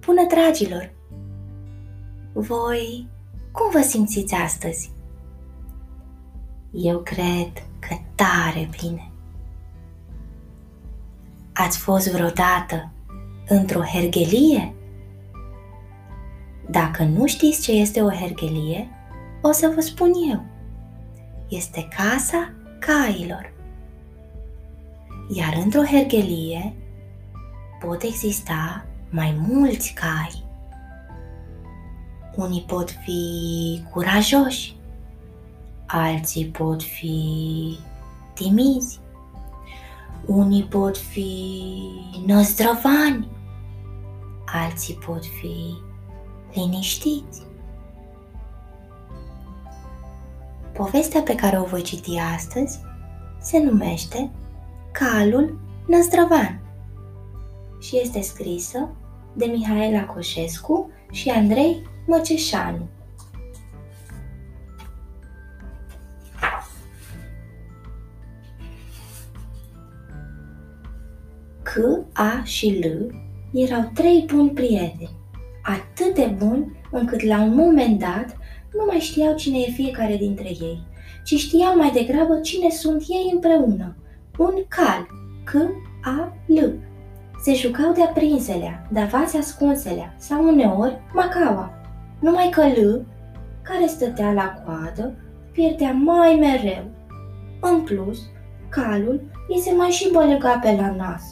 Bună, dragilor! Voi cum vă simțiți astăzi? Eu cred că tare bine. Ați fost vreodată într-o hergelie? Dacă nu știți ce este o hergelie, o să vă spun eu. Este casa cailor. Iar într-o hergelie pot exista mai mulți cai. Unii pot fi curajoși, alții pot fi timizi, unii pot fi năzdrăvani, alții pot fi liniștiți. Povestea pe care o voi citi astăzi se numește Calul Năzdrăvan și este scrisă de Mihaela Coșescu și Andrei Măceșanu. C, A și L erau trei buni prieteni, atât de buni încât la un moment dat nu mai știau cine e fiecare dintre ei, ci știau mai degrabă cine sunt ei împreună. Un cal, C, A, L, se jucau de aprinselea, davați ascunselea sau uneori macaua. Numai că L, care stătea la coadă, pierdea mai mereu. În plus, calul îi se mai și bălega pe la nas.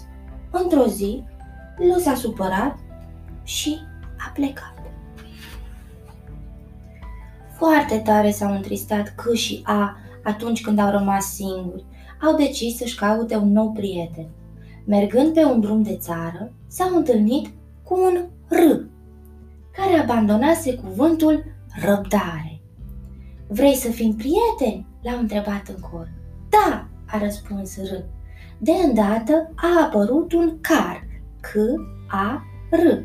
Într-o zi, L s-a supărat și a plecat. Foarte tare s-au întristat C și A atunci când au rămas singuri. Au decis să-și caute un nou prieten. Mergând pe un drum de țară, s-au întâlnit cu un R, care abandonase cuvântul răbdare. Vrei să fim prieteni? l-au întrebat în cor. Da, a răspuns R. De îndată a apărut un car, C-A-R.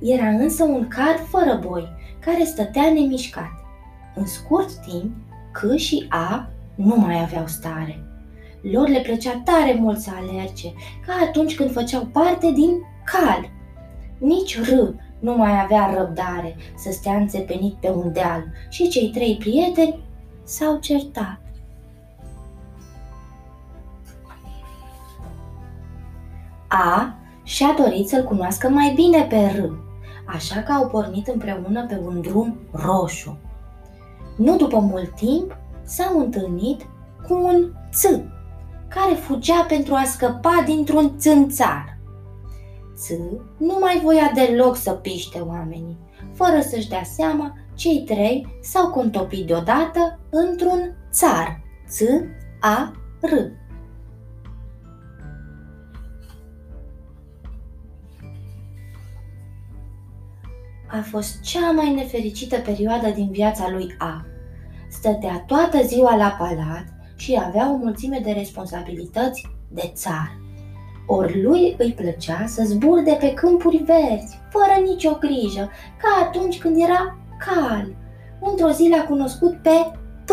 Era însă un car fără boi, care stătea nemișcat. În scurt timp, C și A nu mai aveau stare. Lor le plăcea tare mult să alerge, ca atunci când făceau parte din cal. Nici R nu mai avea răbdare să stea înțepenit pe un deal și cei trei prieteni s-au certat. A și-a dorit să-l cunoască mai bine pe R, așa că au pornit împreună pe un drum roșu. Nu după mult timp, s-au întâlnit cu un ț care fugea pentru a scăpa dintr-un țânțar. Ț nu mai voia deloc să piște oamenii. Fără să-și dea seama, cei trei s-au contopit deodată într-un țar. Ț-A-R. A fost cea mai nefericită perioadă din viața lui A. Stătea toată ziua la palat și avea o mulțime de responsabilități de țar. Ori lui îi plăcea să zburde pe câmpuri verzi, fără nicio grijă, ca atunci când era cal. Într-o zi l-a cunoscut pe P,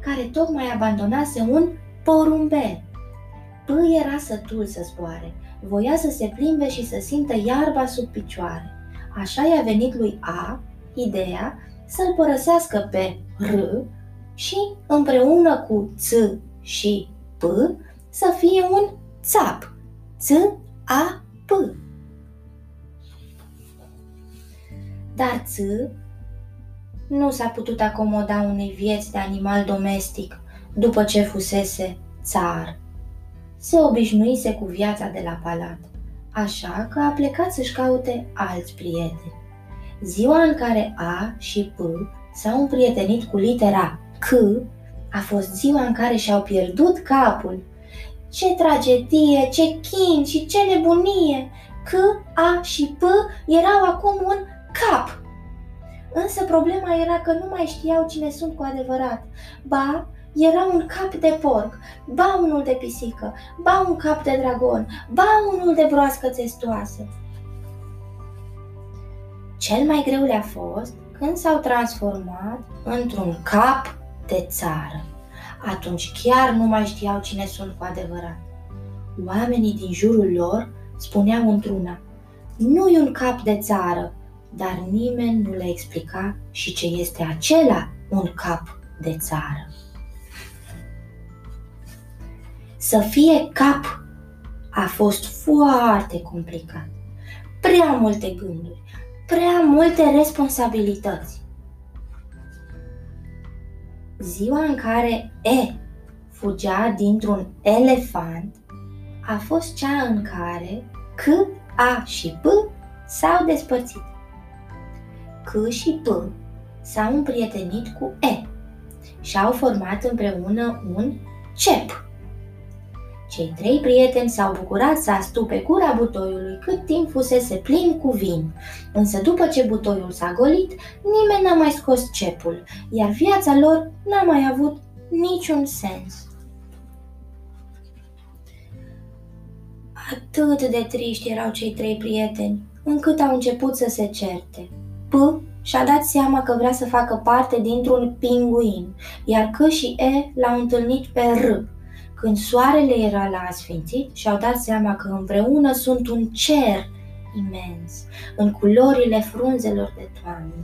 care tocmai abandonase un porumbel. P era sătul să zboare, voia să se plimbe și să simtă iarba sub picioare. Așa i-a venit lui A ideea să-l părăsească pe R și împreună cu ț și p să fie un țap. Ț-A-P. Dar ț nu s-a putut acomoda unei vieți de animal domestic după ce fusese țar. Se obișnuise cu viața de la palat, așa că a plecat să-și caute alți prieteni. Ziua în care A și P s-au împrietenit cu litera C a fost ziua în care și-au pierdut capul. Ce tragedie, ce chin și ce nebunie! C, A și P erau acum un cap. Însă problema era că nu mai știau cine sunt cu adevărat. Ba, era un cap de porc, ba unul de pisică, ba un cap de dragon, ba unul de broască testoasă. Cel mai greu le-a fost când s-au transformat într-un cap de țară. Atunci chiar nu mai știau cine sunt cu adevărat. Oamenii din jurul lor spuneau într-una, nu e un cap de țară, dar nimeni nu le explica și ce este acela un cap de țară. Să fie cap a fost foarte complicat. Prea multe gânduri, prea multe responsabilități. Ziua în care E fugea dintr-un elefant a fost cea în care C, A și P s-au despărțit. C și P s-au împrietenit cu E și au format împreună un CEP. Cei trei prieteni s-au bucurat să astupe gura butoiului cât timp fusese plin cu vin. Însă după ce butoiul s-a golit, nimeni n-a mai scos cepul, iar viața lor n-a mai avut niciun sens. Atât de triști erau cei trei prieteni, încât au început să se certe. P și-a dat seama că vrea să facă parte dintr-un pinguin, iar C și E l-au întâlnit pe R, când soarele era la asfințit și-au dat seama că împreună sunt un cer imens, în culorile frunzelor de toamnă.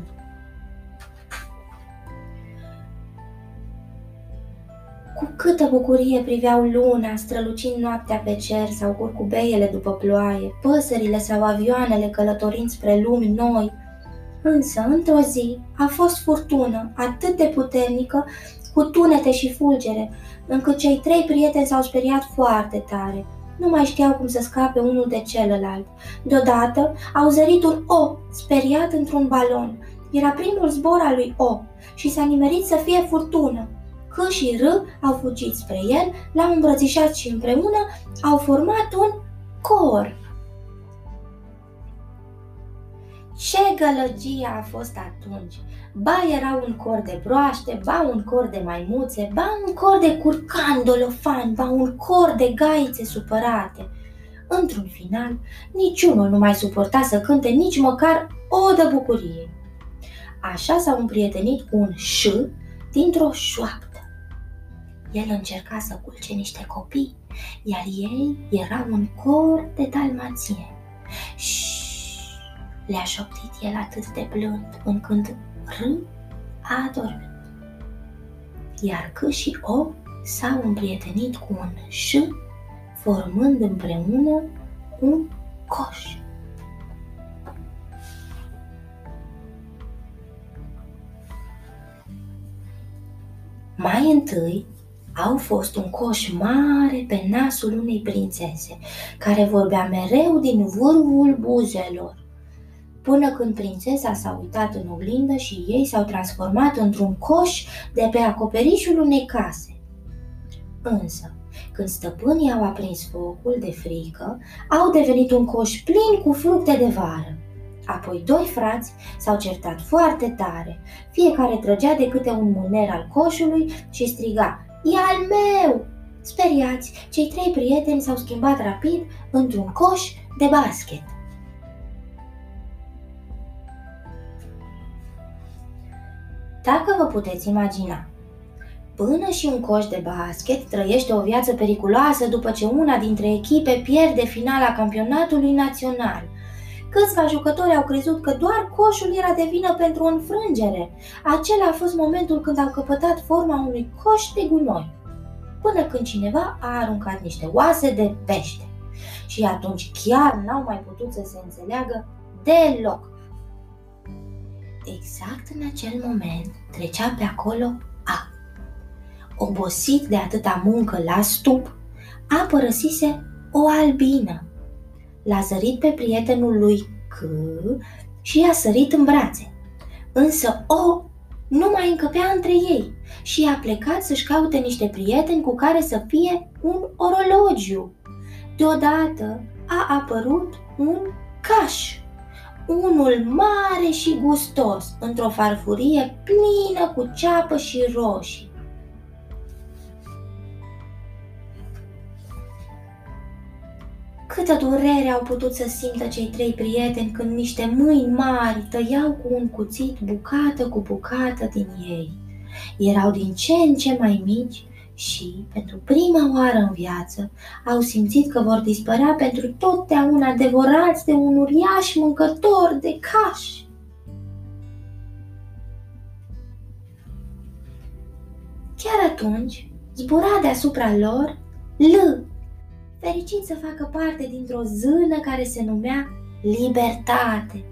Cu câtă bucurie priveau luna strălucind noaptea pe cer sau curcubeiele după ploaie, păsările sau avioanele călătorind spre lumi noi. Însă, într-o zi, a fost furtună atât de puternică, cu tunete și fulgere, încât cei trei prieteni s-au speriat foarte tare. Nu mai știau cum să scape unul de celălalt. Deodată au zărit un O, speriat într-un balon. Era primul zbor al lui O și s-a nimerit să fie furtună. C și R au fugit spre el, l-au îmbrățișat și împreună au format un cor. Ce gălăgie a fost atunci! Ba era un cor de broaște, ba un cor de maimuțe, ba un cor de curcan dolofan, ba un cor de gaițe supărate. Într-un final, niciunul nu mai suporta să cânte nici măcar o de bucurie. Așa s-au împrietenit cu un ș dintr-o șoaptă. El încerca să culce niște copii, iar ei erau un cor de dalmație. Și le-a șoptit el atât de blând încât R a adormit. Iar C și O s-au împrietenit cu un ș, formând împreună un coș. Mai întâi au fost un coș mare pe nasul unei prințese, care vorbea mereu din vârful buzelor până când prințesa s-a uitat în oglindă și ei s-au transformat într-un coș de pe acoperișul unei case. Însă, când stăpânii au aprins focul de frică, au devenit un coș plin cu fructe de vară. Apoi doi frați s-au certat foarte tare. Fiecare trăgea de câte un mâner al coșului și striga, E al meu! Speriați, cei trei prieteni s-au schimbat rapid într-un coș de basket. Dacă vă puteți imagina, Până și un coș de basket trăiește o viață periculoasă după ce una dintre echipe pierde finala campionatului național. Câțiva jucători au crezut că doar coșul era de vină pentru o înfrângere. Acela a fost momentul când au căpătat forma unui coș de gunoi. Până când cineva a aruncat niște oase de pește. Și atunci chiar n-au mai putut să se înțeleagă deloc Exact în acel moment trecea pe acolo A. Obosit de atâta muncă la stup, A părăsise o albină. L-a zărit pe prietenul lui C și i-a sărit în brațe. Însă O nu mai încăpea între ei și a plecat să-și caute niște prieteni cu care să fie un orologiu. Deodată a apărut un caș unul mare și gustos, într-o farfurie plină cu ceapă și roșii. Câtă durere au putut să simtă cei trei prieteni când niște mâini mari tăiau cu un cuțit bucată cu bucată din ei. erau din ce în ce mai mici și, pentru prima oară în viață, au simțit că vor dispărea pentru totdeauna devorați de un uriaș mâncător de cași. Chiar atunci, zbura deasupra lor L, fericit să facă parte dintr-o zână care se numea Libertate.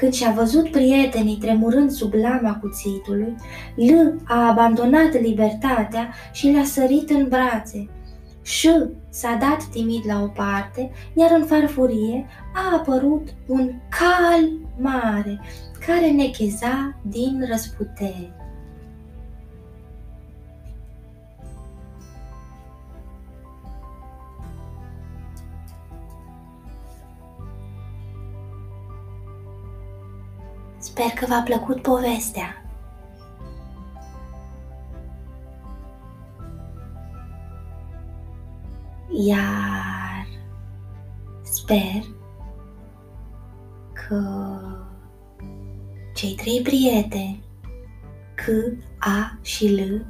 Când și-a văzut prietenii tremurând sub lama cuțitului, L a abandonat libertatea și le-a sărit în brațe. Ș s-a dat timid la o parte, iar în farfurie a apărut un cal mare care necheza din răsputeri. Sper că v-a plăcut povestea. Iar sper că cei trei prieteni, C, A și L,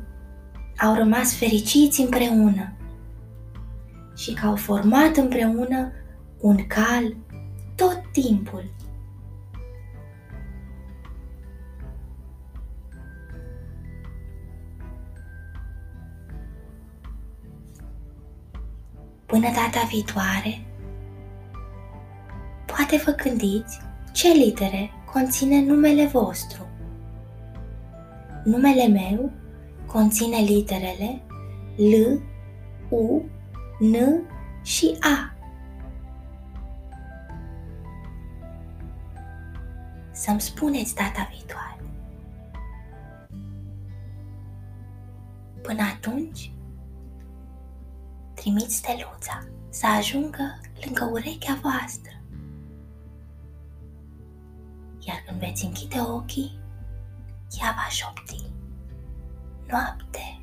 au rămas fericiți împreună și că au format împreună un cal tot timpul. Până data viitoare, poate vă gândiți ce litere conține numele vostru. Numele meu conține literele L, U, N și A. Să-mi spuneți data viitoare. Până atunci, trimiți steluța să ajungă lângă urechea voastră. Iar când veți închide ochii, ea va șopti. Noapte